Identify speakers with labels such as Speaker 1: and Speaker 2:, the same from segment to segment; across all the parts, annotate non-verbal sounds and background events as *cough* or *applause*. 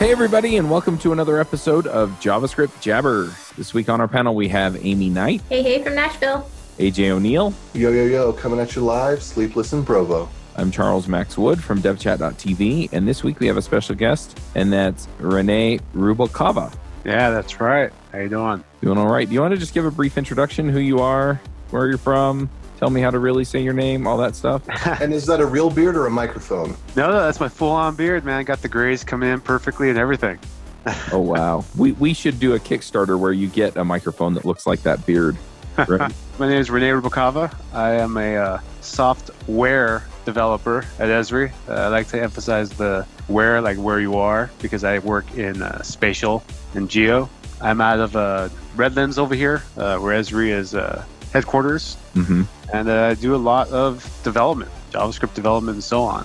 Speaker 1: Hey, everybody, and welcome to another episode of JavaScript Jabber. This week on our panel, we have Aimee Knight,
Speaker 2: Hey, hey, from Nashville.
Speaker 1: AJ O'Neal.
Speaker 3: Yo, yo, yo, coming at you live, Sleepless in Provo.
Speaker 1: I'm Charles Max Wood from devchat.tv, and this week we have a special guest, and that's Rene Rubalcava.
Speaker 4: Yeah, that's right. How you doing?
Speaker 1: Doing all right. Do you want to just give a brief introduction, who you are, where you're from, tell me how to really say your name, all that stuff? *laughs*
Speaker 3: And is that a real beard or a microphone?
Speaker 4: No, no, that's my full-on beard, man. Got the grays coming in perfectly and everything. *laughs*
Speaker 1: oh, wow. We, we should do a Kickstarter where you get a microphone that looks like that beard. Right? *laughs*
Speaker 4: My name is Rene Rubalcava. I am a uh, software developer at Esri. Uh, I like to emphasize the where, like where you are, because I work in uh, spatial and geo. I'm out of uh, Redlands over here, uh, where Esri is uh, headquarters,
Speaker 1: hmm
Speaker 4: and uh, I do a lot of development, JavaScript development, and so on.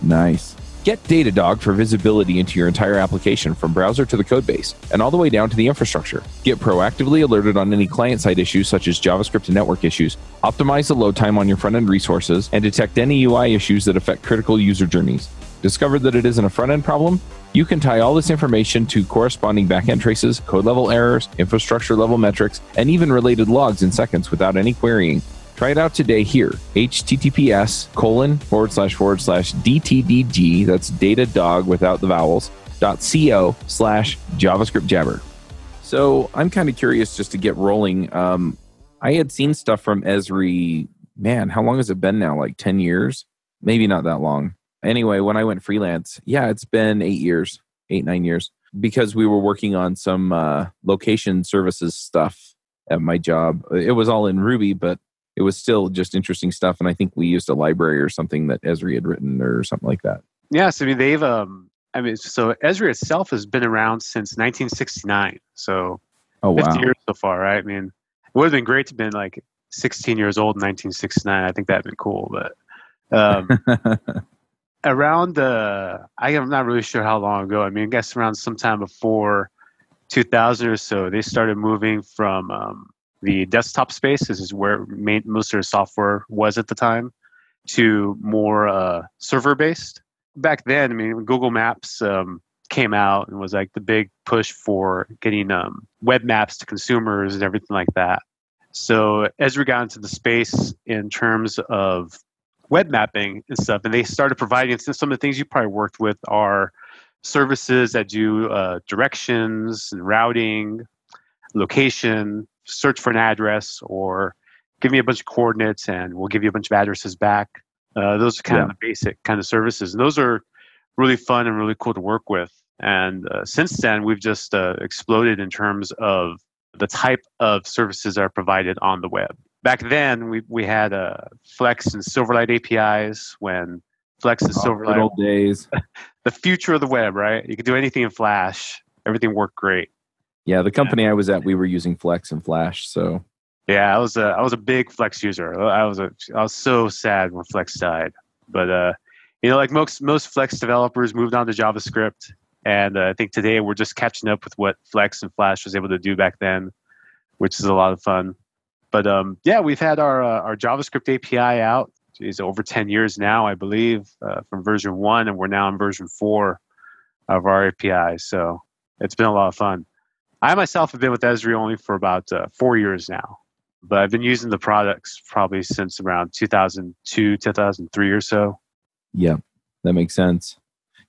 Speaker 1: Nice. Get Datadog for visibility into your entire application from browser to the codebase and all the way down to the infrastructure. Get proactively alerted on any client side issues such as JavaScript and network issues, optimize the load time on your front end resources, and detect any UI issues that affect critical user journeys. Discover that it isn't a front end problem? You can tie all this information to corresponding backend traces, code level errors, infrastructure level metrics, and even related logs in seconds without any querying. Try it out today here. HTTPS colon forward slash forward slash DTDG, that's data dog without the vowels, dot co slash JavaScript jabber. So I'm kind of curious just to get rolling. Um, I had seen stuff from Esri, man, how long has it been now? Like 10 years? Maybe not that long. Anyway, when I went freelance, yeah, it's been eight years, eight, nine years, because we were working on some uh, location services stuff at my job. It was all in Ruby, but it was still just interesting stuff. And I think we used a library or something that Esri had written or something like that.
Speaker 4: Yes, I mean they've. Um, I mean, so Esri itself has been around since 1969. So
Speaker 1: Oh,
Speaker 4: 50
Speaker 1: wow.
Speaker 4: years so far, right? I mean, it would have been great to have been like 16 years old in 1969. I think that'd been cool, but um, *laughs* around uh, I am not really sure how long ago. I mean, I guess around sometime before 2000 or so, they started moving from um, the desktop space. This is where main, most of their software was at the time, to more uh, server based. Back then, I mean, Google Maps um, came out and was like the big push for getting um, web maps to consumers and everything like that. So as we got into the space in terms of web mapping and stuff, and they started providing some of the things you probably worked with are services that do uh, directions and routing, location, search for an address, or give me a bunch of coordinates and we'll give you a bunch of addresses back. Uh, those are kind
Speaker 1: Yeah.
Speaker 4: of the basic kind of services. And those are really fun and really cool to work with. And uh, since then, we've just uh, exploded in terms of the type of services that are provided on the web. Back then, we, we had uh, Flex and Silverlight APIs when Flex and
Speaker 1: Oh, good
Speaker 4: Silverlight,
Speaker 1: old days. *laughs*
Speaker 4: the future of the web, right? You could do anything in Flash. Everything worked great.
Speaker 1: Yeah, the company I was at, we were using Flex and Flash. So
Speaker 4: Yeah, I was a I was a big Flex user. I was a I was so sad when Flex died. But uh, you know, like most most Flex developers moved on to JavaScript, and uh, I think today we're just catching up with what Flex and Flash was able to do back then, which is a lot of fun. But um, yeah, we've had our uh, our JavaScript API out. Geez, over ten years now, I believe, uh, from version one, and we're now in version four of our API. So it's been a lot of fun. I myself have been with Esri only for about uh, four years now but I've been using the products probably since around 2002, 2003 or so.
Speaker 1: Yeah, that makes sense.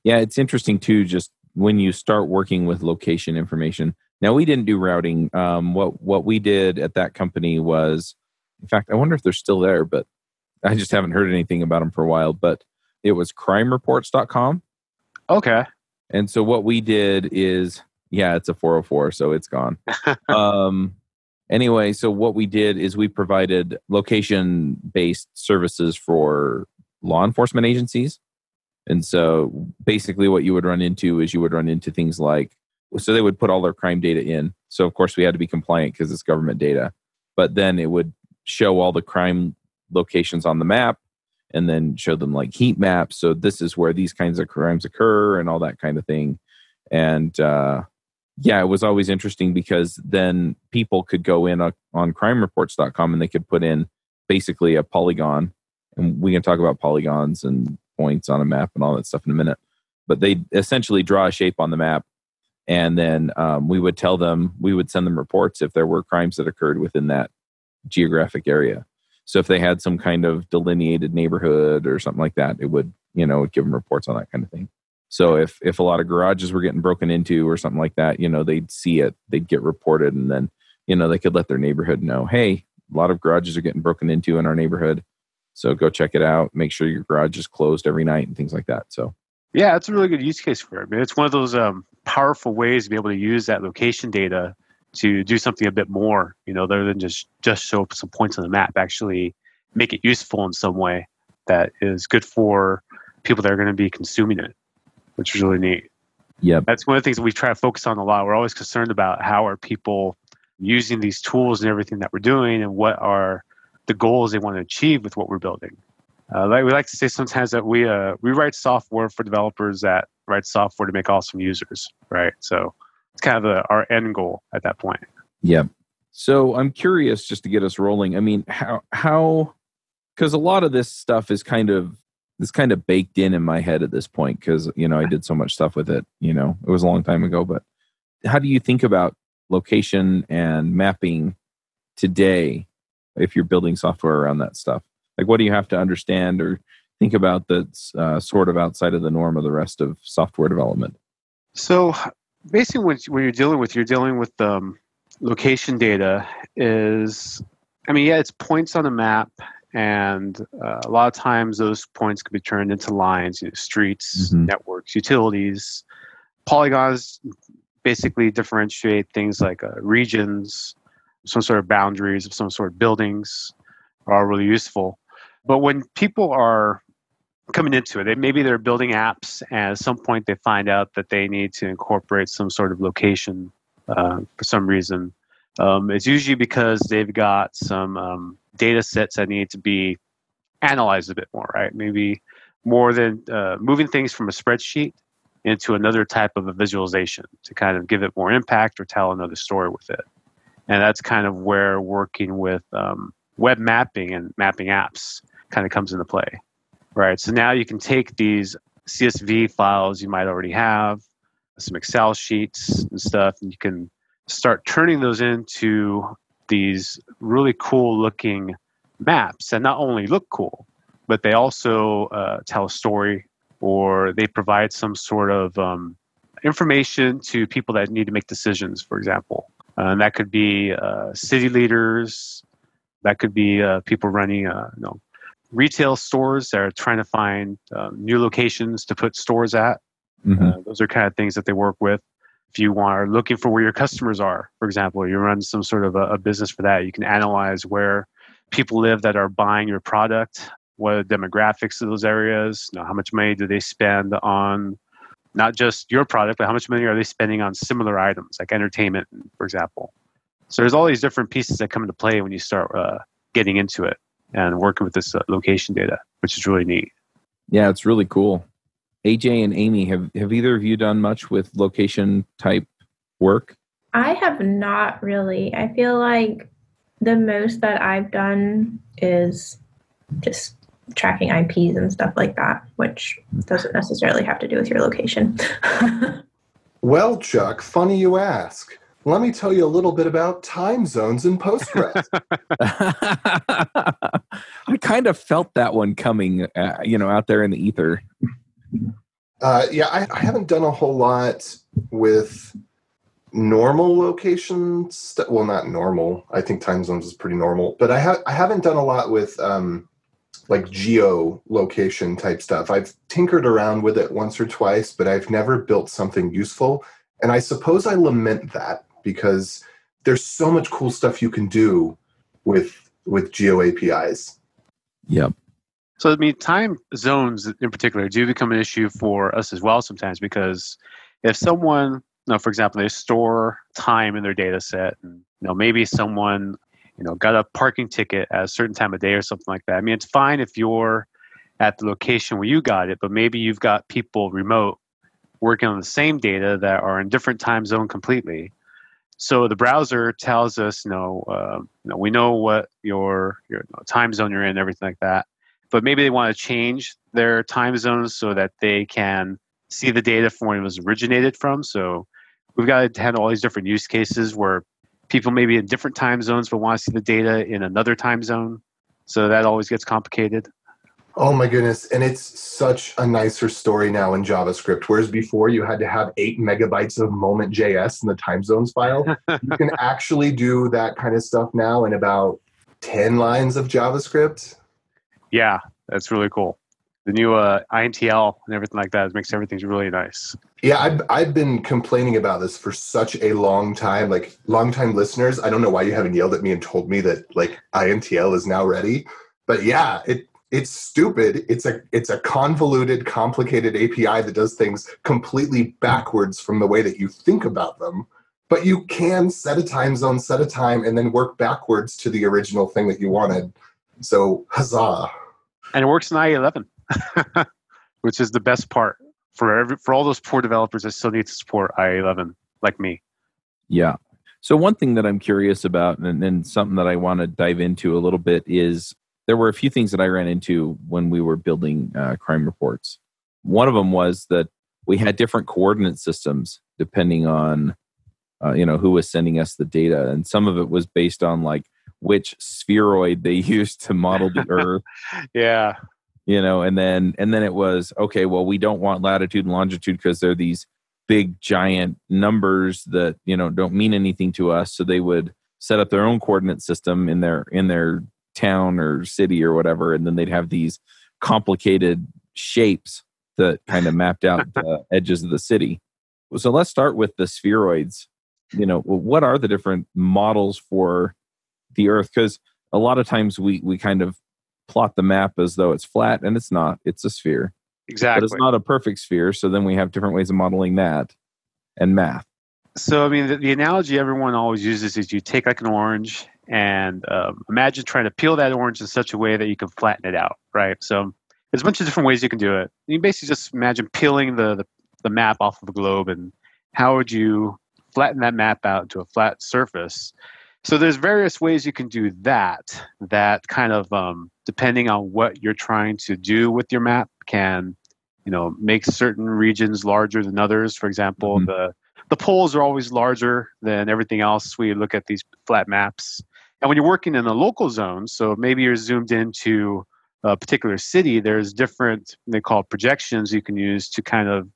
Speaker 1: Yeah, it's interesting too. Just when you start working with location information. Now we didn't do routing. Um, what what we did at that company was, in fact, I wonder if they're still there, but I just haven't heard anything about them for a while. But it was crimereports.com.
Speaker 4: Okay.
Speaker 1: And so what we did is, yeah, it's a 404, so it's gone. *laughs* um, anyway, so what we did is we provided location based services for law enforcement agencies. And so basically, what you would run into is you would run into things like, so they would put all their crime data in. So, of course, we had to be compliant because it's government data. But then it would show all the crime locations on the map and then show them like heat maps. So, this is where these kinds of crimes occur and all that kind of thing. And uh, yeah, it was always interesting because then people could go in on, on crimereports.com and they could put in basically a polygon. And we can talk about polygons and points on a map and all that stuff in a minute. but they essentially draw a shape on the map, and then um, we would tell them we would send them reports if there were crimes that occurred within that geographic area. So if they had some kind of delineated neighborhood or something like that, it would you know give them reports on that kind of thing. So if if a lot of garages were getting broken into or something like that, you know, they'd see it, they'd get reported, and then you know they could let their neighborhood know, hey, a lot of garages are getting broken into in our neighborhood, so go check it out. Make sure your garage is closed every night and things like that. So
Speaker 4: yeah, it's a really good use case for it. I mean, it's one of those um, powerful ways to be able to use that location data to do something a bit more, you know, other than just just show some points on the map. Actually, make it useful in some way that is good for people that are going to be consuming it which is really neat.
Speaker 1: Yeah,
Speaker 4: that's one of the things that we try to focus on a lot. We're always concerned about how are people using these tools and everything that we're doing, and what are the goals they want to achieve with what we're building. Uh, like we like to say sometimes that we uh, we write software for developers that write software to make awesome users, right? So it's kind of our end goal at that point.
Speaker 1: Yeah. So I'm curious, just to get us rolling. I mean, how how because a lot of this stuff is kind of this kind of baked in in my head at this point because you know I did so much stuff with it. You know, it was a long time ago. But how do you think about location and mapping today if you're building software around that stuff? Like, what do you have to understand or think about that's uh, sort of outside of the norm of the rest of software development?
Speaker 4: So, basically, when you're dealing with you're dealing with um, location data is, I mean, yeah, it's points on a map and uh, a lot of times those points can be turned into lines you know, streets mm-hmm. networks utilities polygons basically differentiate things like uh, regions some sort of boundaries of some sort of buildings are really useful but when people are coming into it they, maybe they're building apps and at some point they find out that they need to incorporate some sort of location uh, for some reason um, it's usually because they've got some um, data sets that need to be analyzed a bit more, right? Maybe more than uh, moving things from a spreadsheet into another type of a visualization to kind of give it more impact or tell another story with it. And that's kind of where working with um, web mapping and mapping apps kind of comes into play, right? So now you can take these CSV files you might already have, some Excel sheets and stuff, and you can start turning those into these really cool looking maps that not only look cool, but they also uh, tell a story or they provide some sort of um, information to people that need to make decisions, for example. Uh, and that could be uh, city leaders, that could be uh, people running uh, you know, retail stores that are trying to find uh, new locations to put stores at. Mm-hmm. those are kind of things that they work with if you want, are looking for where your customers are, for example, you run some sort of a, a, business for that, you can analyze where people live that are buying your product, what are the demographics of those areas, you know, how much money do they spend on not just your product, but how much money are they spending on similar items like entertainment, for example. So there's all these different pieces that come into play when you start uh, getting into it and working with this uh, location data, which is really neat.
Speaker 1: Yeah, it's really cool. AJ and Aimee, have, have either of you done much with location type work?
Speaker 2: I have not really. I feel like the most that I've done is just tracking IPs and stuff like that, which doesn't necessarily have to do with your location. *laughs*
Speaker 3: well, Chuck, funny you ask. Let me tell you a little bit about time zones in Postgres. *laughs* *laughs*
Speaker 1: I kind of felt that one coming, uh, you know, out there in the ether.
Speaker 3: Uh, yeah, I, I, haven't done a whole lot with normal locations. St- well, not normal. I think time zones is pretty normal, but I have I haven't done a lot with um, like geo location type stuff. I've tinkered around with it once or twice, but I've never built something useful. And I suppose I lament that because there's so much cool stuff you can do with with geo APIs.
Speaker 1: Yep.
Speaker 4: So, I mean, time zones in particular do become an issue for us as well sometimes because if someone, you know, for example, they store time in their data set, and you know, maybe someone, you know, got a parking ticket at a certain time of day or something like that. I mean, it's fine if you're at the location where you got it, but maybe you've got people remote working on the same data that are in different time zone completely. So the browser tells us, you know, uh, you know we know what your your time zone you're in, everything like that but maybe they want to change their time zones so that they can see the data from where it was originated from. So we've got to handle all these different use cases where people maybe in different time zones but want to see the data in another time zone. So that always gets complicated.
Speaker 3: Oh my goodness. And it's such a nicer story now in JavaScript. Whereas before you had to have eight megabytes of moment.js in the time zones file. *laughs* you can actually do that kind of stuff now in about 10 lines of JavaScript.
Speaker 4: Yeah, that's really cool. The new uh, INTL and everything like that makes everything really nice.
Speaker 3: Yeah, I've, I've been complaining about this for such a long time. Like, long time listeners, I don't know why you haven't yelled at me and told me that, like, INTL is now ready. But yeah, it it's stupid. It's a it's a convoluted, complicated API that does things completely backwards from the way that you think about them. But you can set a time zone, set a time, and then work backwards to the original thing that you wanted. So huzzah!
Speaker 4: And it works in IE11, *laughs* which is the best part for every for all those poor developers that still need to support IE11, like me.
Speaker 1: Yeah. So one thing that I'm curious about, and, and something that I want to dive into a little bit is there were a few things that I ran into when we were building uh, crime reports. One of them was that we had different coordinate systems depending on, uh, you know, who was sending us the data, and some of it was based on like which spheroid they *laughs* used to model the Earth. *laughs*
Speaker 4: yeah,
Speaker 1: you know, and then and then it was okay. Well, we don't want latitude and longitude because they're these big giant numbers that you know don't mean anything to us. So they would set up their own coordinate system in their in their town or city or whatever, and then they'd have these complicated shapes that kind of *laughs* mapped out the edges of the city. So let's start with the spheroids. You know, what are the different models for the Earth? Because a lot of times we we kind of plot the map as though it's flat, and it's not. It's a sphere.
Speaker 4: Exactly.
Speaker 1: But it's not a perfect sphere. So then we have different ways of modeling that and math.
Speaker 4: So I mean, the, the analogy everyone always uses is you take like an orange and um, imagine trying to peel that orange in such a way that you can flatten it out, right? So there's a bunch of different ways you can do it. You basically just imagine peeling the, the, the map off of a globe and how would you flatten that map out to a flat surface? So there's various ways you can do that. That kind of um, depending on what you're trying to do with your map can, you know, make certain regions larger than others. For example, mm-hmm. the the poles are always larger than everything else. We look at these flat maps. And when you're working in a local zone, so maybe you're zoomed into a particular city, there's different, they call it projections you can use to kind of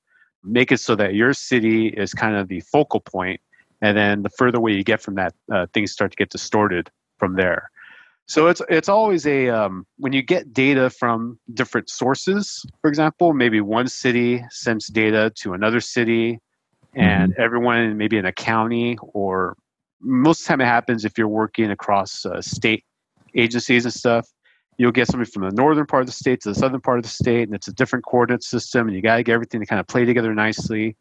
Speaker 4: make it so that your city is kind of the focal point. And then the further away you get from that, uh, things start to get distorted from there. So it's it's always a um, when you get data from different sources. For example, maybe one city sends data to another city, and mm-hmm. everyone maybe in a county or most of the time it happens if you're working across uh, state agencies and stuff you'll get somebody from the northern part of the state to the southern part of the state and it's a different coordinate system and you got to get everything to kind of play together nicely.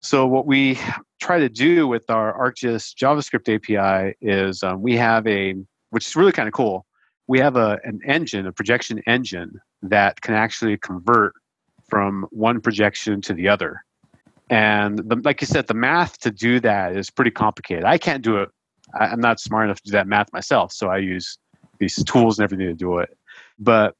Speaker 4: So what we try to do with our arcgis javascript api is um, we have a which is really kind of cool we have a, an engine a projection engine that can actually convert from one projection to the other and the, like you said, the math to do that is pretty complicated. I can't do it. I, am not smart enough to do that math myself. So I use these tools and everything to do it. But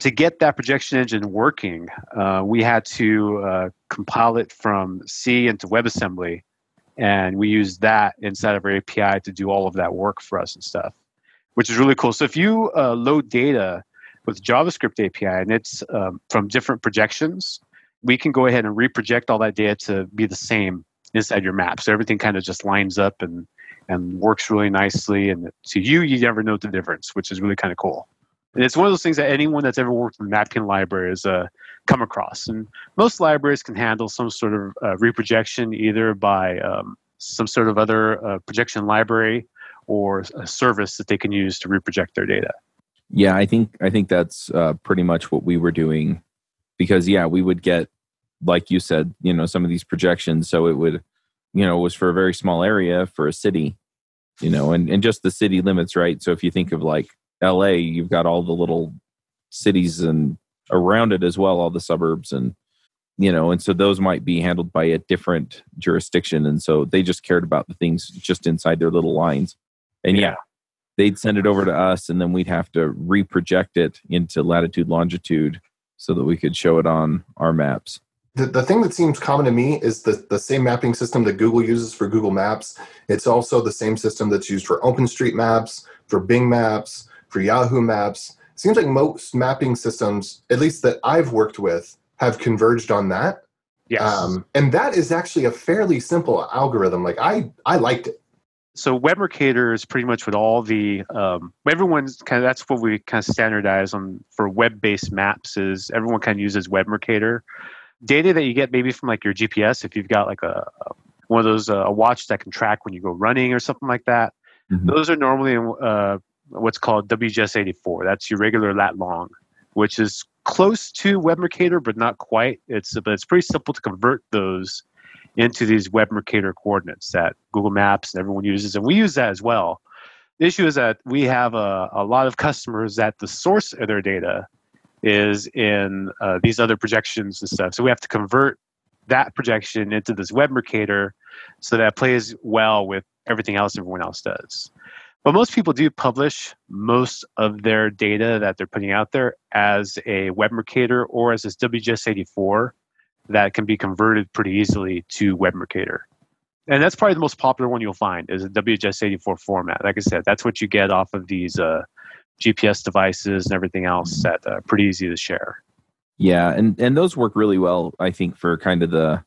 Speaker 4: to get that projection engine working, uh, we had to uh, compile it from C into WebAssembly. And we used that inside of our API to do all of that work for us and stuff, which is really cool. So if you uh, load data with JavaScript API and it's um, from different projections, we can go ahead and reproject all that data to be the same inside your map. So everything kind of just lines up and and works really nicely. And to you, you never know the difference, which is really kind of cool. And it's one of those things that anyone that's ever worked with mapping library has uh, come across. And most libraries can handle some sort of uh, reprojection either by um, some sort of other uh, projection library or a service that they can use to reproject their data.
Speaker 1: Yeah, I think I think that's uh, pretty much what we were doing because yeah, we would get like you said, you know, some of these projections. So it would, you know, was for a very small area for a city, you know, and, and just the city limits, right? So if you think of like LA, you've got all the little cities and around it as well, all the suburbs and, you know, and so those might be handled by a different jurisdiction. And so they just cared about the things just inside their little lines. And yeah, they'd send it over to us and then we'd have to reproject it into latitude, longitude so that we could show it on our maps.
Speaker 3: the, the thing that seems common to me is the, the same mapping system that Google uses for Google Maps. It's also the same system that's used for OpenStreetMaps, for Bing Maps, for Yahoo Maps. It seems like most mapping systems, at least that I've worked with, have converged on that.
Speaker 4: Yes.
Speaker 3: Um, and that is actually a fairly simple algorithm. Like I, I liked it.
Speaker 4: So web mercator is pretty much what all the um, everyone's kind of that's what we kind of standardize on for web-based maps is everyone kind of uses web mercator Data that you get maybe from like your GPS if you've got like a, a one of those uh, a watch that can track when you go running or something like that.
Speaker 1: Mhm.
Speaker 4: Those are normally in uh, what's called WGS84. That's your regular lat long, which is close to web mercator but not quite. It's but it's pretty simple to convert those into these web Mercator coordinates that Google Maps and everyone uses, and we use that as well. The issue is that we have a, a lot of customers that the source of their data is in uh, these other projections and stuff. So we have to convert that projection into this web Mercator so that plays well with everything else everyone else does. But most people do publish most of their data that they're putting out there as a web Mercator or as this WGS84 that can be converted pretty easily to web mercator And that's probably the most popular one you'll find is a WGS84 format. Like I said, that's what you get off of these uh, GPS devices and everything else that are pretty easy to share.
Speaker 1: Yeah, and and those work really well, I think, for kind of the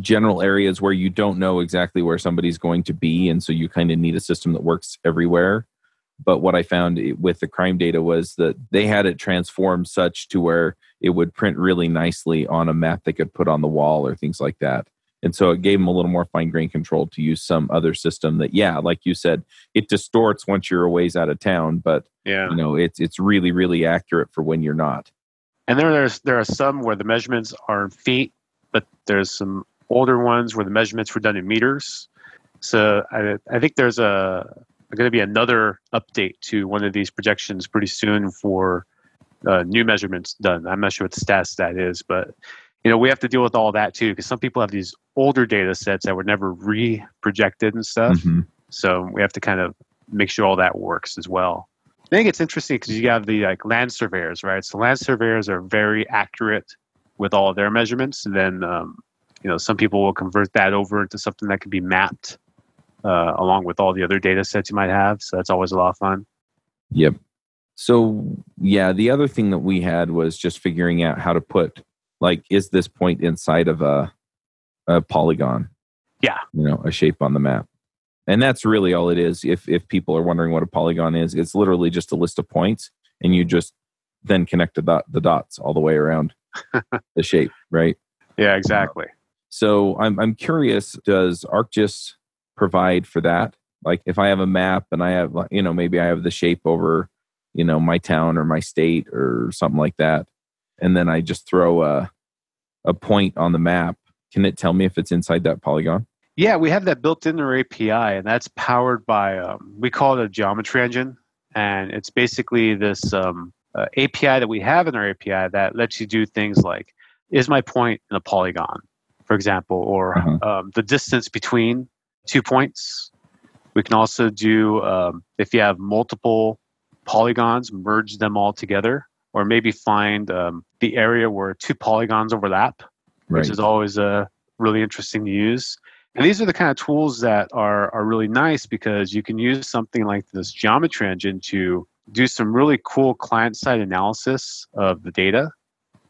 Speaker 1: general areas where you don't know exactly where somebody's going to be, and so you kind of need a system that works everywhere. But what I found with the crime data was that they had it transformed such to where it would print really nicely on a map they could put on the wall or things like that. And so it gave them a little more fine grained control to use some other system that, yeah, like you said, it distorts once you're a ways out of town, but
Speaker 4: Yeah.
Speaker 1: you know it's it's really really accurate for when you're not.
Speaker 4: And then there's there are some where the measurements are in feet, but there's some older ones where the measurements were done in meters. So I, I think there's a going to be another update to one of these projections pretty soon for uh, new measurements done. I'm not sure what the status that is, but you know we have to deal with all that too because some people have these older data sets that were never re-projected and stuff.
Speaker 1: Mhm.
Speaker 4: So we have to kind of make sure all that works as well. I think it's interesting because you have the like land surveyors, right? So land surveyors are very accurate with all of their measurements. And then, um, you know, some people will convert that over into something that can be mapped uh, along with all the other data sets you might have. So that's always a lot of fun.
Speaker 1: Yep. So yeah, the other thing that we had was just figuring out how to put like is this point inside of a a polygon?
Speaker 4: Yeah.
Speaker 1: You know, a shape on the map. And that's really all it is. If if people are wondering what a polygon is, it's literally just a list of points and you just then connect the dot, the dots all the way around *laughs* the shape, right?
Speaker 4: Yeah, exactly.
Speaker 1: So I'm I'm curious, does ArcGIS provide for that? Like if I have a map and I have you know maybe I have the shape over you know my town or my state or something like that, and then I just throw a a point on the map, can it tell me if it's inside that polygon?
Speaker 4: Yeah, we have that built in our API, and that's powered by um, we call it a geometry engine, and it's basically this um, uh, API that we have in our API that lets you do things like is my point in a polygon, for example, or
Speaker 1: Uh-huh.
Speaker 4: um, the distance between two points. We can also do um, if you have multiple polygons, merge them all together, or maybe find um, the area where two polygons overlap
Speaker 1: Right.
Speaker 4: which is always uh, really interesting to use. And these are the kind of tools that are, are really nice because you can use something like this geometry engine to do some really cool client side analysis of the data.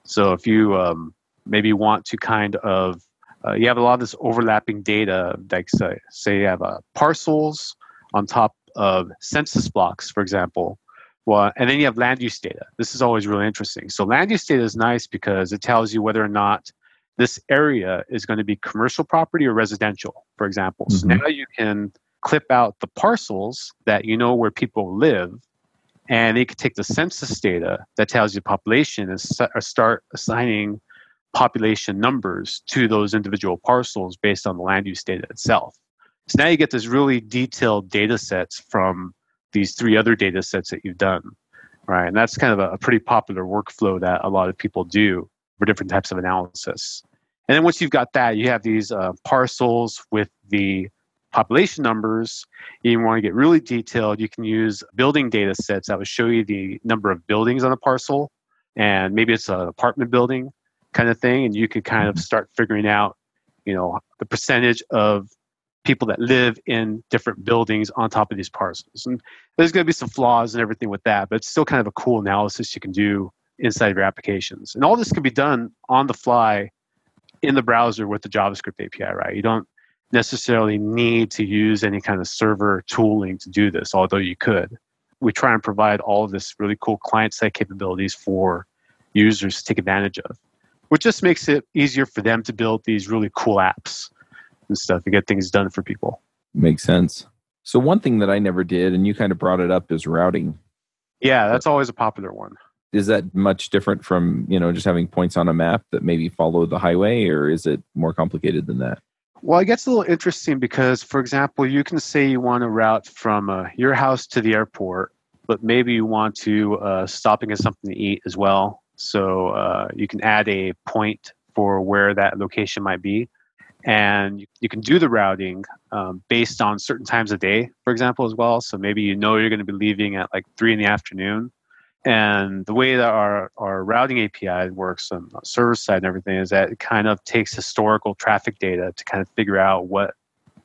Speaker 4: So if you um, maybe want to kind of, uh, you have a lot of this overlapping data, like say, say you have uh, parcels on top of census blocks, for example. Well, and then you have land use data. This is always really interesting. So land use data is nice because it tells you whether or not this area is going to be commercial property or residential, for example. So
Speaker 1: Mhm.
Speaker 4: now you can clip out the parcels that you know where people live, and you can take the census data that tells you population and start assigning population numbers to those individual parcels based on the land use data itself. So now you get this really detailed data sets from these three other data sets that you've done, right? And that's kind of a, a pretty popular workflow that a lot of people do for different types of analysis. And then once you've got that, you have these uh, parcels with the population numbers. You want to get really detailed, you can use building data sets that will show you the number of buildings on a parcel. And maybe it's an apartment building. Kind of thing, and you can kind of mm-hmm. start figuring out, you know, the percentage of people that live in different buildings on top of these parcels. And there's going to be some flaws and everything with that, but it's still kind of a cool analysis you can do inside your applications. And all this can be done on the fly in the browser with the JavaScript API, right? You don't necessarily need to use any kind of server tooling to do this, although you could. We try and provide all of this really cool client side capabilities for users to take advantage of, which just makes it easier for them to build these really cool apps and stuff to get things done for people.
Speaker 1: Makes sense. So, one thing that I never did, and you kind of brought it up, is routing.
Speaker 4: Yeah, that's always a popular one.
Speaker 1: Is that much different from, you know, just having points on a map that maybe follow the highway, or is it more complicated than that?
Speaker 4: Well, it gets a little interesting because, for example, you can say you want to route from uh, your house to the airport, but maybe you want to uh, stop and get something to eat as well. So uh, you can add a point for where that location might be. And you, can do the routing um, based on certain times of day, for example, as well. So maybe you know you're going to be leaving at like three in the afternoon. And the way that our, our routing API works on the server side and everything is that it kind of takes historical traffic data to kind of figure out what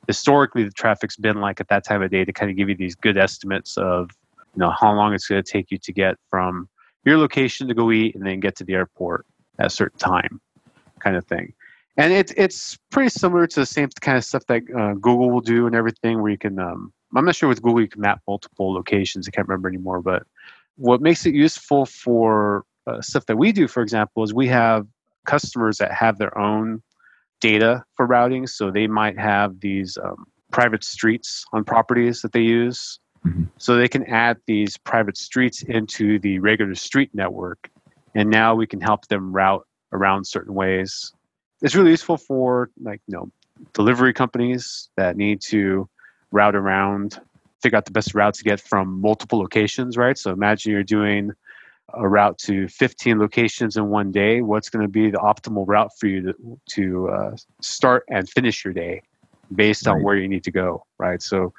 Speaker 4: historically the traffic's been like at that time of day to kind of give you these good estimates of you know how long it's going to take you to get from your location to go eat and then get to the airport at a certain time kind of thing and it's it's pretty similar to the same kind of stuff that uh, Google will do and everything, where you can. Um, I'm not sure with Google you can map multiple locations. I can't remember anymore. But what makes it useful for uh, stuff that we do, for example, is we have customers that have their own data for routing. So they might have these um, private streets on properties that they use. Mm-hmm. So they can add these private streets into the regular street network, and now we can help them route around certain ways. It's really useful for like you know delivery companies that need to route around figure out the best route to get from multiple locations right? So imagine you're doing a route to 15 locations in one day. What's going to be the optimal route for you to, to uh, start and finish your day based on where you need to go right? So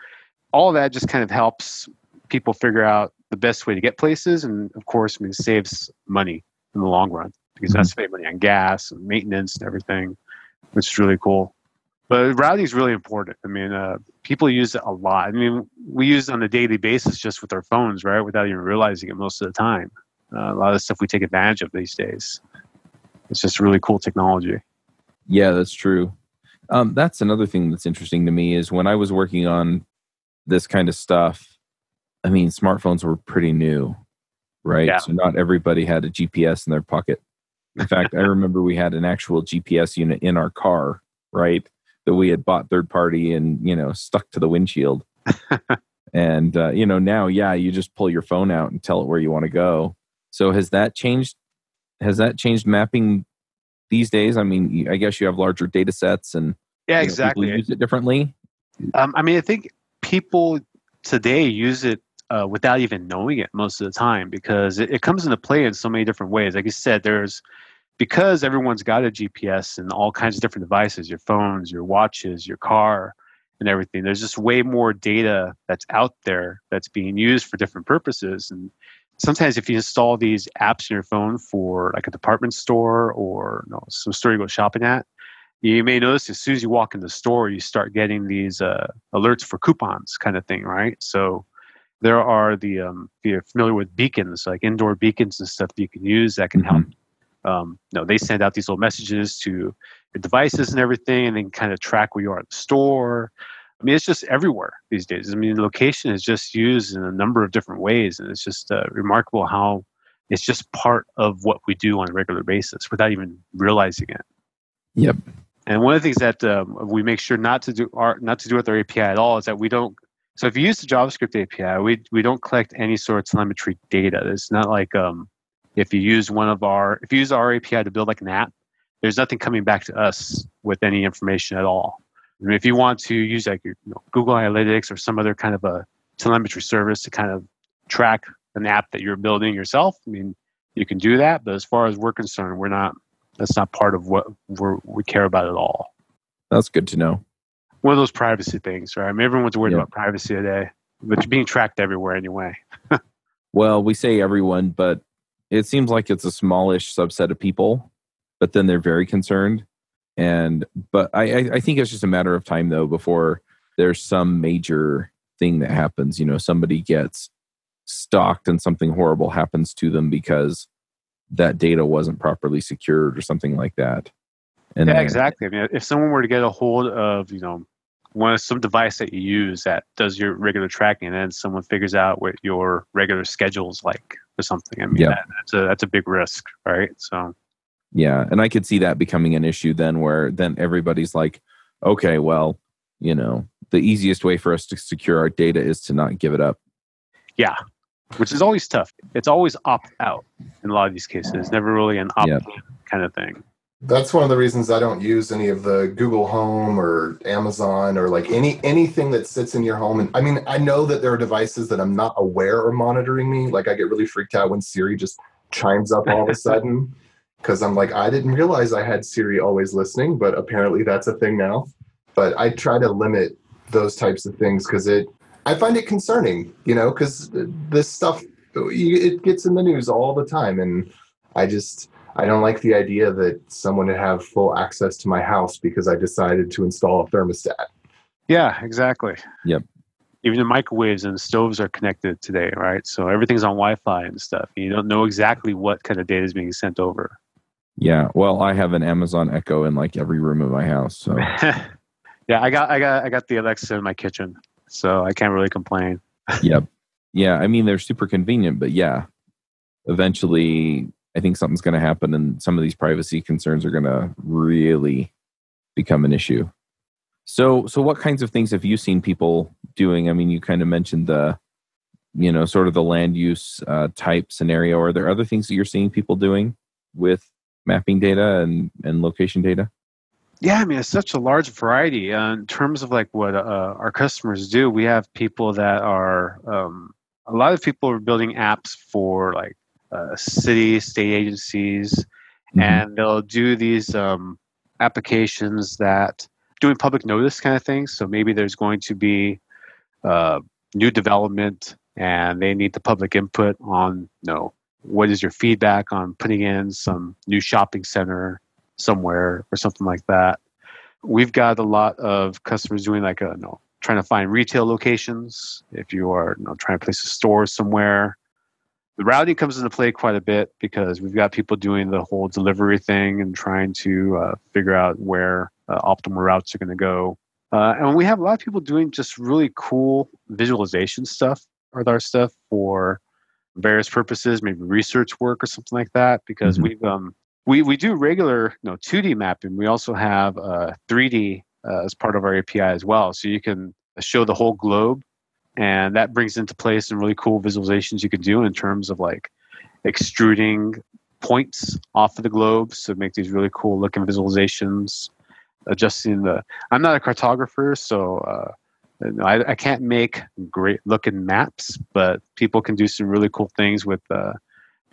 Speaker 4: all that just kind of helps people figure out the best way to get places and of course I mean, saves money in the long run because mm-hmm. that's saving money on gas and maintenance and everything, which is really cool. But routing is really important. I mean, uh, people use it a lot. I mean, we use it on a daily basis just with our phones, right? Without even realizing it most of the time. Uh, a lot of stuff we take advantage of these days. It's just really cool technology.
Speaker 1: Yeah, that's true. Um, that's another thing that's interesting to me is when I was working on this kind of stuff. I mean, smartphones were pretty new, right? Yeah. So not everybody had a GPS in their pocket. In fact, I remember we had an actual GPS unit in our car, right? That we had bought third party and, you know, stuck to the windshield. *laughs* and, uh, you know, now, yeah, you just pull your phone out and tell it where you want to go. So has that changed? Has that changed mapping these days? I mean, I guess you have larger data sets and
Speaker 4: yeah, exactly.
Speaker 1: use it differently.
Speaker 4: Um, I mean, I think people today use it uh, without even knowing it most of the time because it, it, comes into play in so many different ways. Like you said, there's because everyone's got a GPS and all kinds of different devices, your phones, your watches, your car, and everything. There's just way more data that's out there that's being used for different purposes. And sometimes if you install these apps in your phone for like a department store or you know, some store you go shopping at, you may notice as soon as you walk in the store, you start getting these uh, alerts for coupons kind of thing, right? So there are the, um, if you're familiar with beacons, like indoor beacons and stuff that you can use that can mm-hmm. help um, you know, they send out these little messages to your devices and everything, and then kind of track where you are at the store. I mean, it's just everywhere these days. I mean, location is just used in a number of different ways, and it's just uh, remarkable how it's just part of what we do on a regular basis without even realizing it.
Speaker 1: Yep.
Speaker 4: And one of the things that um, we make sure not to do our, not to do with our API at all is that we don't. So if you use the JavaScript API, we we don't collect any sort of telemetry data. It's not like um, if you use one of our if you use our api to build like an app there's nothing coming back to us with any information at all I mean, if you want to use like you know, google analytics or some other kind of a telemetry service to kind of track an app that you're building yourself i mean you can do that but as far as we're concerned we're not that's not part of what we're, we care about at all
Speaker 1: that's good to know
Speaker 4: one of those privacy things right i mean everyone's worried yeah. about privacy today but you're being tracked everywhere anyway *laughs*
Speaker 1: well we say everyone but it seems like it's a smallish subset of people, but then they're very concerned. And but I, I think it's just a matter of time though before there's some major thing that happens. You know, somebody gets stalked and something horrible happens to them because that data wasn't properly secured or something like that.
Speaker 4: And yeah, then, exactly. I mean, if someone were to get a hold of, you know, one of some device that you use that does your regular tracking, and then someone figures out what your regular schedule is like or something. I mean, yeah. That, that's a that's a big risk, right? So,
Speaker 1: yeah, and I could see that becoming an issue then, where then everybody's like, okay, well, you know, the easiest way for us to secure our data is to not give it up.
Speaker 4: Yeah, which is always tough. It's always opt out in a lot of these cases. Never really an opt in yep. kind of thing
Speaker 3: that's one of the reasons I don't use any of the Google Home or Amazon or like any anything that sits in your home. And I mean, I know that there are devices that I'm not aware are monitoring me. Like I get really freaked out when Siri just chimes up all of a *laughs* sudden because I'm like, I didn't realize I had Siri always listening, but apparently that's a thing now. But I try to limit those types of things because it I find it concerning, you know, because this stuff it gets in the news all the time, and I just I don't like the idea that someone would have full access to my house because I decided to install a thermostat.
Speaker 4: Yeah, exactly.
Speaker 1: Yep.
Speaker 4: Even the microwaves and stoves are connected today, right? So everything's on Wi-Fi and stuff. You don't know exactly what kind of data is being sent over.
Speaker 1: Yeah, well, I have an Amazon Echo in like every room of my house. So *laughs*
Speaker 4: yeah, I got I got I got the Alexa in my kitchen, so I can't really complain. *laughs*
Speaker 1: yep. Yeah, I mean they're super convenient, but yeah, eventually I think something's going to happen, and some of these privacy concerns are going to really become an issue. So, so what kinds of things have you seen people doing? I mean, you kind of mentioned the, you know, sort of the land use uh, type scenario. Are there other things that you're seeing people doing with mapping data and and location data?
Speaker 4: Yeah, I mean, it's such a large variety uh, in terms of like what uh, our customers do. We have people that are um, a lot of people are building apps for like uh, cities, state agencies, mm-hmm. and they'll do these um, applications that doing public notice kind of things. So maybe there's going to be uh, new development, and they need the public input on you know what is your feedback on putting in some new shopping center somewhere or something like that. We've got a lot of customers doing like a you know, trying to find retail locations. If you are you know, trying to place a store somewhere, the routing comes into play quite a bit because we've got people doing the whole delivery thing and trying to uh, figure out where uh, optimal routes are going to go. Uh, and we have a lot of people doing just really cool visualization stuff with our stuff for various purposes, maybe research work or something like that. Because mm-hmm. we've um, we we do regular you know 2D mapping. We also have 3D uh, uh, as part of our API as well, so you can show the whole globe and that brings into place some really cool visualizations you can do in terms of like extruding points off of the globe so make these really cool looking visualizations adjusting the i'm not a cartographer so uh, I, I, can't make great looking maps but people can do some really cool things with uh,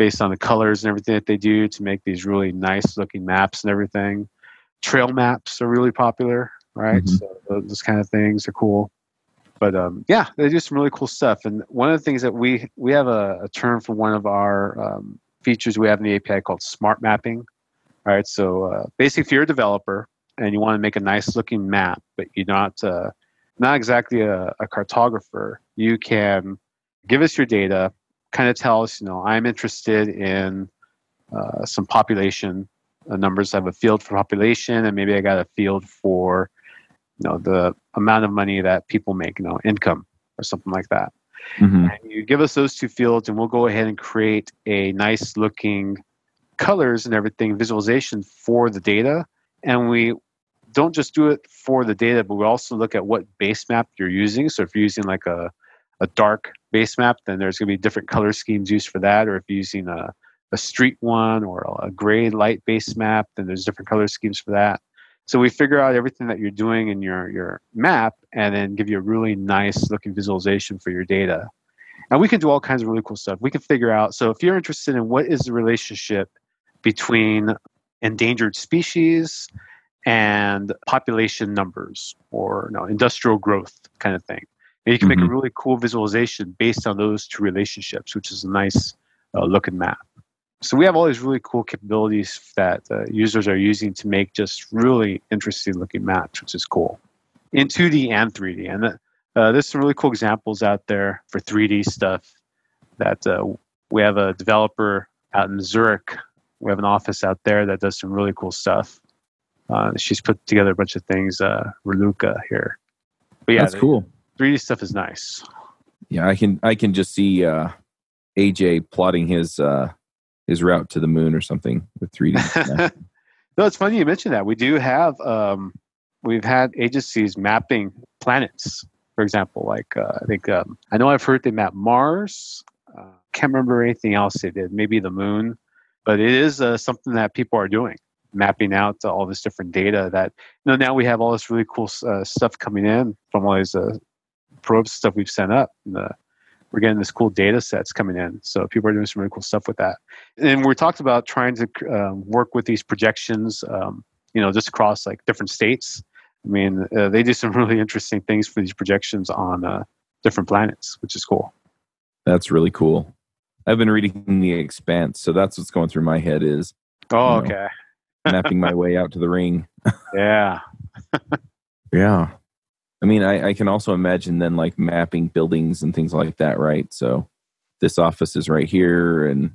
Speaker 4: based on the colors and everything that they do to make these really nice looking maps and everything trail maps are really popular right mm-hmm. so those kind of things are cool but um, yeah, they do some really cool stuff. And one of the things that we we have a, a term for one of our um, features we have in the API called smart mapping. All right, so uh, basically, if you're a developer and you want to make a nice looking map, but you're not uh, not exactly a, a cartographer, you can give us your data, kind of tell us, you know, I'm interested in uh, some population uh, numbers. I have a field for population, and maybe I got a field for you know the amount of money that people make you know income or something like that mm-hmm. and you give us those two fields and we'll go ahead and create a nice looking colors and everything visualization for the data and we don't just do it for the data but we also look at what base map you're using so if you're using like a, a dark base map then there's going to be different color schemes used for that or if you're using a, a street one or a gray light base map then there's different color schemes for that so we figure out everything that you're doing in your, your map and then give you a really nice looking visualization for your data. And we can do all kinds of really cool stuff. We can figure out, so if you're interested in what is the relationship between endangered species and population numbers or you know, industrial growth kind of thing. And you can mm-hmm. make a mm-hmm. really cool visualization based on those two relationships, which is a nice uh, looking map. So we have all these really cool capabilities that uh, users are using to make just really interesting looking maps, which is cool in 2D and 3D. And uh, there's some really cool examples out there for 3D stuff that uh, we have a developer out in Zurich. We have an office out there that does some really cool stuff. Uh, she's put together a bunch of things, uh, Raluca here.
Speaker 1: But yeah, that's cool.
Speaker 4: 3D stuff is nice.
Speaker 1: Yeah, I can I can just see uh, AJ plotting his uh, his route to the moon or something with 3D. *laughs*
Speaker 4: no, it's funny you mentioned that. We do have um, we've had agencies mapping planets, for example. Like uh, I think um, I know I've heard they map Mars. Uh, can't remember anything else they did. Maybe the moon, but it is uh, something that people are doing, mapping out all this different data. That you know now we have all this really cool uh, stuff coming in from all these uh, probes stuff we've sent up. we're getting this cool data sets coming in. So people are doing some really cool stuff with that. And we talked about trying to um, work with these projections, um, you know, just across like different states I mean, uh, they do some *laughs* really interesting things for these projections on uh, different planets, which is cool.
Speaker 1: That's really cool. I've been reading The Expanse, so that's what's going through my head is.
Speaker 4: Oh, you know, okay. *laughs*
Speaker 1: mapping my way out to the ring. *laughs*
Speaker 4: yeah.
Speaker 1: yeah. I mean, I, I can also imagine then like mapping buildings and things like that, right? So this office is right here, and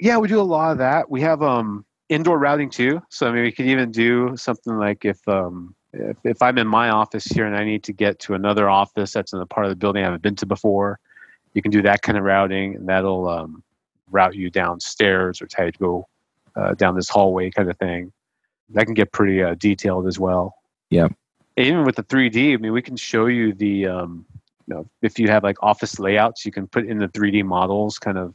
Speaker 4: yeah, we do a lot of that. We have um indoor routing too. So I mean, we could even do something like if um if, if I'm in my office here and I need to get to another office that's in a part of the building I haven't been to before, you can do that kind of routing, and that'll um, route you downstairs or tell you to go uh, down this hallway kind of thing. That can get pretty uh, detailed as well.
Speaker 1: Yeah.
Speaker 4: Even with the 3D, I mean, we can show you the, um, you know, if you have like office layouts, you can put in the 3D models kind of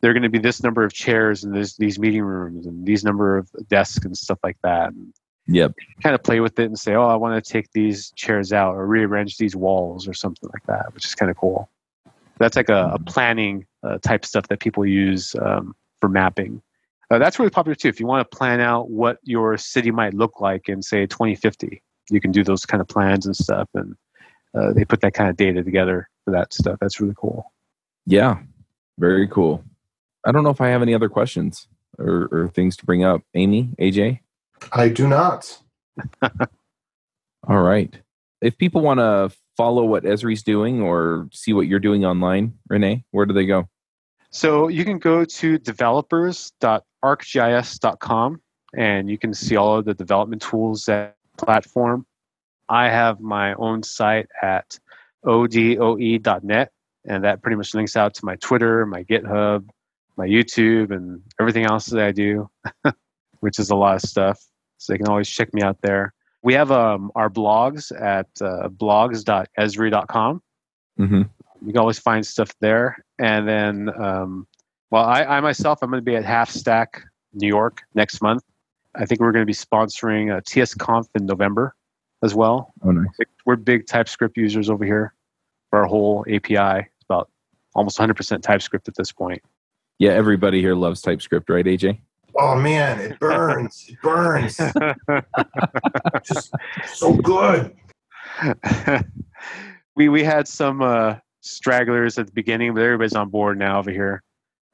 Speaker 4: they're going to be this number of chairs and this, these meeting rooms and these number of desks and stuff like that. And
Speaker 1: Yep.
Speaker 4: Kind of play with it and say, oh, I want to take these chairs out or rearrange these walls or something like that, which is kind of cool. That's like a, a planning uh, type stuff that people use um, for mapping. Uh, that's really popular too. If you want to plan out what your city might look like in, say, 2050, you can do those kind of plans and stuff. And uh, they put that kind of data together for that stuff. That's really cool.
Speaker 1: Yeah, very cool. I don't know if I have any other questions or, or things to bring up. Aimee, AJ?
Speaker 3: I do not. *laughs*
Speaker 1: All right. If people want to follow what Esri's doing or see what you're doing online, Rene, where do they go?
Speaker 4: So you can go to developers.arcgis.com and you can see all of the development tools that platform. I have my own site at odoe.net, and that pretty much links out to my Twitter, my GitHub, my YouTube, and everything else that I do. *laughs* which is a lot of stuff. So they can always check me out there. We have um, our blogs at uh, blogs.esri.com.
Speaker 1: Mm-hmm.
Speaker 4: You can always find stuff there. And then, um, well, I, I myself, I'm going to be at Half Stack New York next month. I think we're going to be sponsoring a TSConf in November as well.
Speaker 1: Oh, nice.
Speaker 4: We're big TypeScript users over here for our whole API. It's about almost 100% TypeScript at this point.
Speaker 1: Yeah, everybody here loves TypeScript, right, AJ?
Speaker 3: Oh man, it burns. it burns. *laughs* Just so good. *laughs*
Speaker 4: we we had some uh, stragglers at the beginning, but everybody's on board now over here.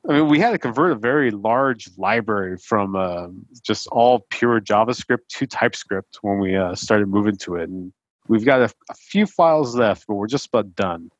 Speaker 4: I mean, we had to convert a very large library from uh, just all pure JavaScript to TypeScript when we uh, started moving to it, and we've got a, a few files left, but we're just about done.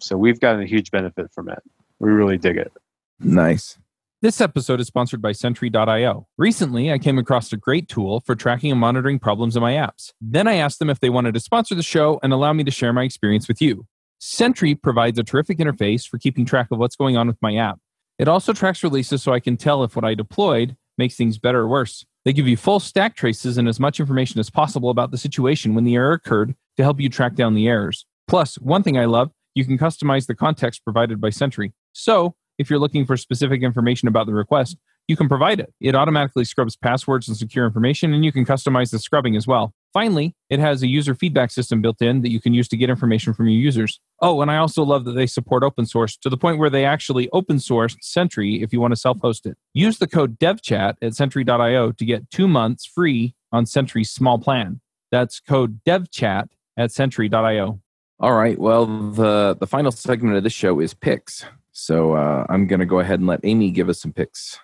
Speaker 4: So we've gotten a huge benefit from it. We really dig it.
Speaker 1: Nice. This episode is sponsored by Sentry.io. Recently, I came across a great tool for tracking and monitoring problems in my apps. Then I asked them if they wanted to sponsor the show and allow me to share my experience with you. Sentry provides a terrific interface for keeping track of what's going on with my app. It also tracks releases so I can tell if what I deployed makes things better or worse. They give you full stack traces and as much information as possible about the situation when the error occurred to help you track down the errors. Plus, one thing I love, you can customize the context provided by Sentry. So, if you're looking for specific information about the request, you can provide it. It automatically scrubs passwords and secure information, and you can customize the scrubbing as well. Finally, it has a user feedback system built in that you can use to get information from your users. Oh, and I also love that they support open source to the point where they actually open source Sentry if you want to self host it. Use the code devchat at sentry.io to get two months free on Sentry's small plan. That's code devchat at sentry.io. All right. Well, the, the final segment of this show is picks. So uh, I'm going to go ahead and let Aimee give us some picks.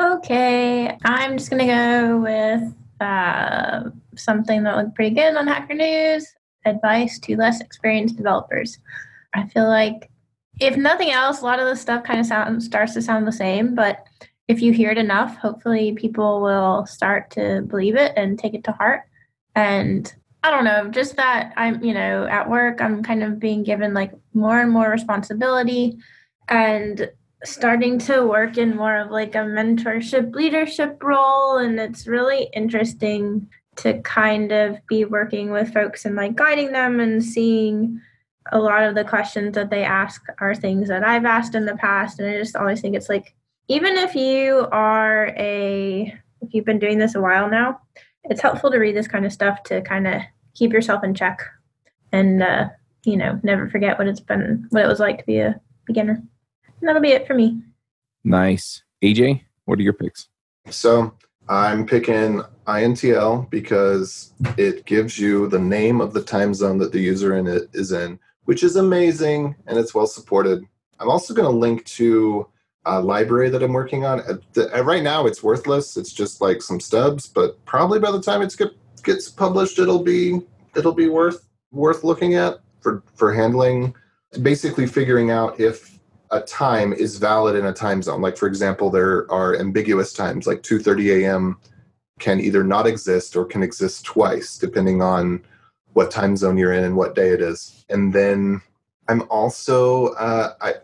Speaker 2: Okay, I'm just gonna go with uh, something that looked pretty good on Hacker News. Advice to less experienced developers. I feel like, if nothing else, a lot of the stuff kind of sound starts to sound the same, but if you hear it enough, hopefully people will start to believe it and take it to heart. And I don't know, just that I'm, you know, at work, I'm kind of being given like more and more responsibility and starting to work in more of like a mentorship leadership role. And it's really interesting to kind of be working with folks and like guiding them and seeing a lot of the questions that they ask are things that I've asked in the past. And I just always think it's like, even if you are a if you've been doing this a while now it's helpful to read this kind of stuff to kind of keep yourself in check and uh, you know never forget what it's been what it was like to be a beginner that'll be it for me
Speaker 1: nice aj what are your picks
Speaker 3: so i'm picking intl because it gives you the name of the time zone that the user in it is in which is amazing and it's well supported i'm also going to link to a library that I'm working on. right now, it's worthless. It's just like some stubs, but probably by the time it get, gets published, it'll be it'll be worth worth looking at for for handling. Basically, figuring out if a time is valid in a time zone. Like for example, there are ambiguous times, like 2:30 a.m. can either not exist or can exist twice, depending on what time zone you're in and what day it is. And then I'm also uh, I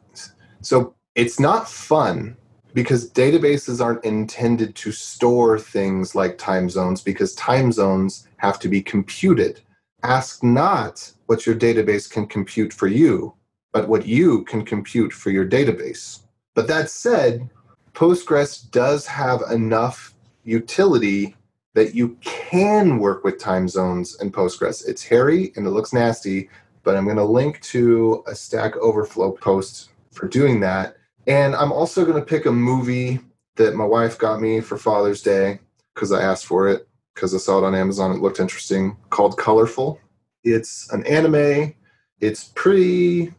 Speaker 3: so it's not fun because databases aren't intended to store things like time zones because time zones have to be computed. Ask not what your database can compute for you, but what you can compute for your database. But that said, Postgres does have enough utility that you can work with time zones in Postgres. It's hairy and it looks nasty, but I'm going to link to a Stack Overflow post for doing that and I'm also going to pick a movie that my wife got me for Father's Day because I asked for it because I saw it on Amazon. It looked interesting called Colorful. It's an anime. It's pretty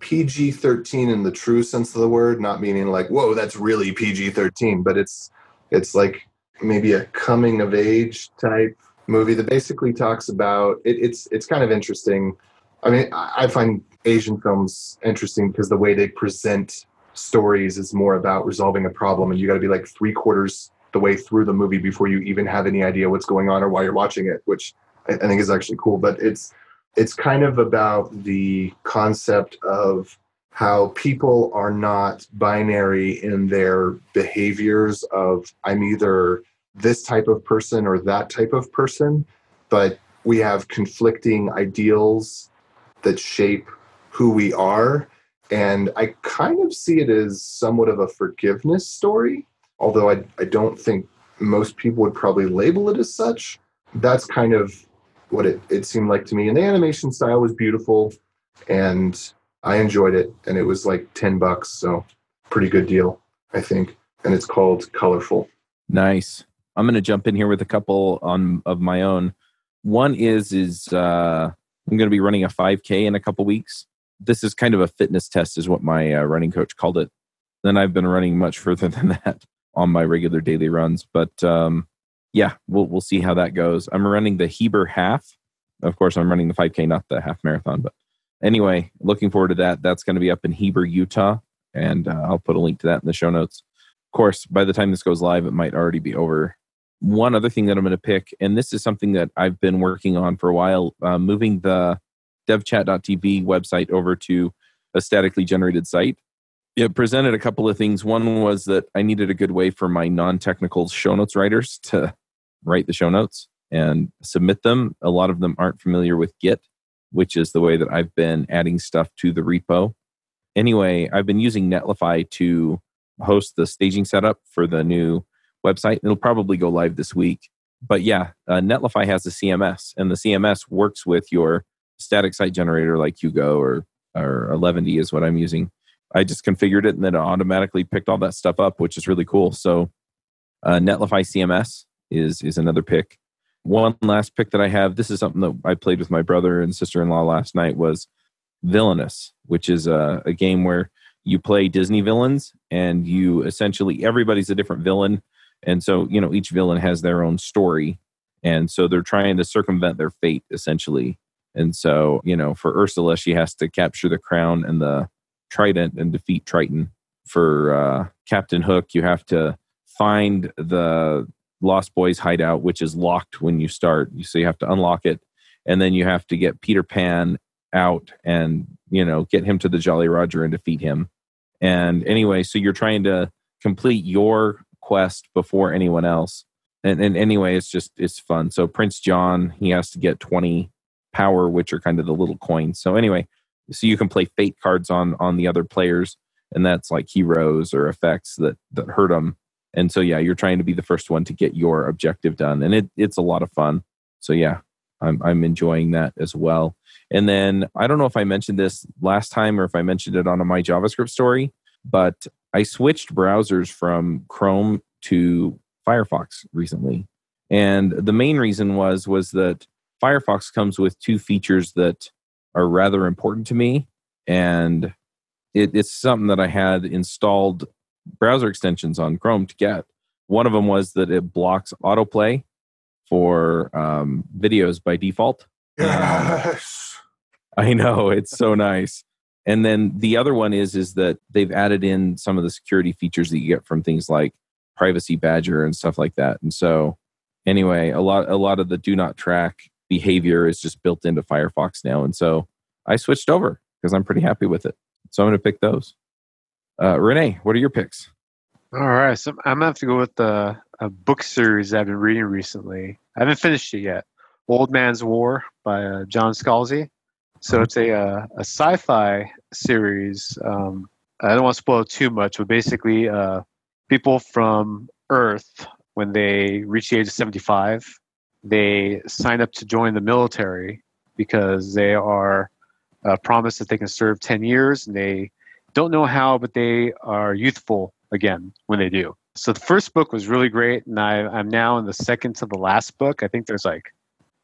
Speaker 3: PG 13 in the true sense of the word, not meaning like, whoa, that's really PG 13, but it's it's like maybe a coming of age type movie that basically talks about it, it's it's kind of interesting. I mean, I find Asian films interesting because the way they present stories is more about resolving a problem and you got to be like three quarters the way through the movie before you even have any idea what's going on or why you're watching it which i, I think is actually cool but it's it's kind of about the concept of how people are not binary in their behaviors of i'm either this type of person or that type of person but we have conflicting ideals that shape who we are and I kind of see it as somewhat of a forgiveness story, although I, I don't think most people would probably label it as such. That's kind of what it, it seemed like to me. And the animation style was beautiful and I enjoyed it. And it was like 10 bucks. So pretty good deal, I think. And it's called Colorful.
Speaker 1: Nice. I'm going to jump in here with a couple on of my own. One is is uh, I'm going to be running a 5K in a couple weeks, this is kind of a fitness test, is what my uh, running coach called it. Then I've been running much further *laughs* than that on my regular daily runs, but um, yeah, we'll we'll see how that goes. I'm running the Heber half. Of course, I'm running the 5K, not the half marathon. But anyway, looking forward to that. That's going to be up in Heber, Utah, and uh, I'll put a link to that in the show notes. Of course, by the time this goes live, it might already be over. One other thing that I'm going to pick, and this is something that I've been working on for a while, uh, moving the devchat.tv website over to a statically generated site. It presented a couple of things. One was that I needed a good way for my non technical show notes writers to write the show notes and submit them. A lot of them aren't familiar with Git, which is the way that I've been adding stuff to the repo. Anyway, I've been using Netlify to host the staging setup for the new website. It'll probably go live this week. But yeah, uh, Netlify has a CMS, and the CMS works with your static site generator like Hugo or or Eleventy is what I'm using. I just configured it and then it automatically picked all that stuff up, which is really cool. So uh, Netlify CMS is is another pick. One last pick that I have. This is something that I played with my brother and sister in law last night. Was Villainous, which is a, a game where you play Disney villains, and you essentially everybody's a different villain, and so you know each villain has their own story, and so they're trying to circumvent their fate essentially. And so you know, for Ursula, she has to capture the crown and the trident and defeat Triton. For uh, Captain Hook, you have to find the Lost Boys hideout, which is locked when you start. So you have to unlock it, and then you have to get Peter Pan out and you know get him to the Jolly Roger and defeat him. And anyway, so you're trying to complete your quest before anyone else. And, and anyway, it's just it's fun. So Prince John, he has to get 20 power, which are kind of the little coins. So anyway, so you can play fate cards on on the other players, and that's like heroes or effects that that hurt them. And so yeah, you're trying to be the first one to get your objective done, and it it's a lot of fun. So yeah, I'm I'm enjoying that as well. And then I don't know if I mentioned this last time or if I mentioned it on a my JavaScript story, but I switched browsers from Chrome to Firefox recently. And the main reason was was that Firefox comes with two features that are rather important to me. And it, it's something that I had installed browser extensions on Chrome to get. One of them was that it blocks autoplay for um, videos by default. *laughs*
Speaker 3: Yes.
Speaker 1: I know it's so nice. And then the other one is is that they've added in some of the security features that you get from things like Privacy Badger and stuff like that. And so anyway, a lot a lot of the do not track behavior is just built into Firefox now. And so I switched over because I'm pretty happy with it. So I'm going to pick those. Uh, Rene, what are your picks?
Speaker 4: All right, so I'm gonna have to go with the a book series I've been reading recently. I haven't finished it yet. Old Man's War by uh, John Scalzi. So it's a uh, a sci-fi series. Um, I don't want to spoil too much, but basically, uh, people from Earth, when they reach the age of 75, they sign up to join the military because they are uh, promised that they can serve 10 years, and they don't know how, but they are youthful again when they do. So the first book was really great, and I, I'm now in the second to the last book. I think there's like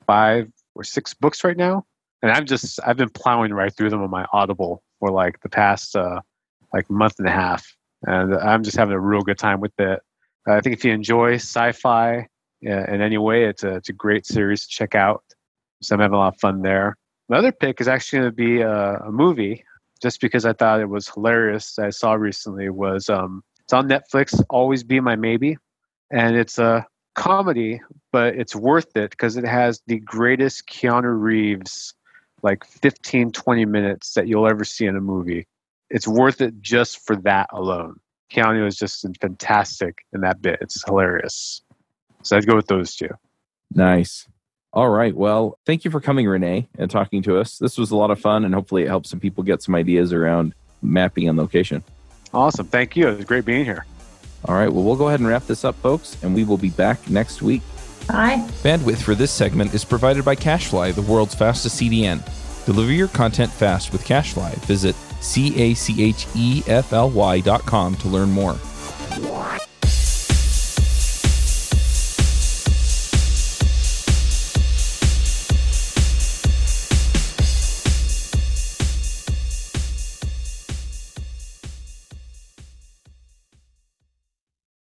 Speaker 4: five or six books right now, and I've just I've been plowing right through them on my Audible for like the past uh, like month and a half, and I'm just having a real good time with it. I think if you enjoy sci-fi in any way, it's a it's a great series to check out. So I'm having a lot of fun there. My other pick is actually going to be a, a movie, just because I thought it was hilarious. I saw recently was um, it's on Netflix. Always be my maybe, and it's a comedy, but it's worth it because it has the greatest Keanu Reeves like 15 20 minutes that you'll ever see in a movie. It's worth it just for that alone. Keanu is just fantastic in that bit. It's hilarious. So I'd go with those two.
Speaker 1: Nice. All right. Well, thank you for coming, Rene, and talking to us. This was a lot of fun, and hopefully, it helps some people get some ideas around mapping and location.
Speaker 4: Awesome. Thank you. It was great being here.
Speaker 1: All right. Well, we'll go ahead and wrap this up, folks, and we will be back next week.
Speaker 2: Bye.
Speaker 1: Bandwidth for this segment is provided by CacheFly, the world's fastest CDN. Deliver your content fast with CacheFly. Visit C A C H E F L Y dot com to learn more.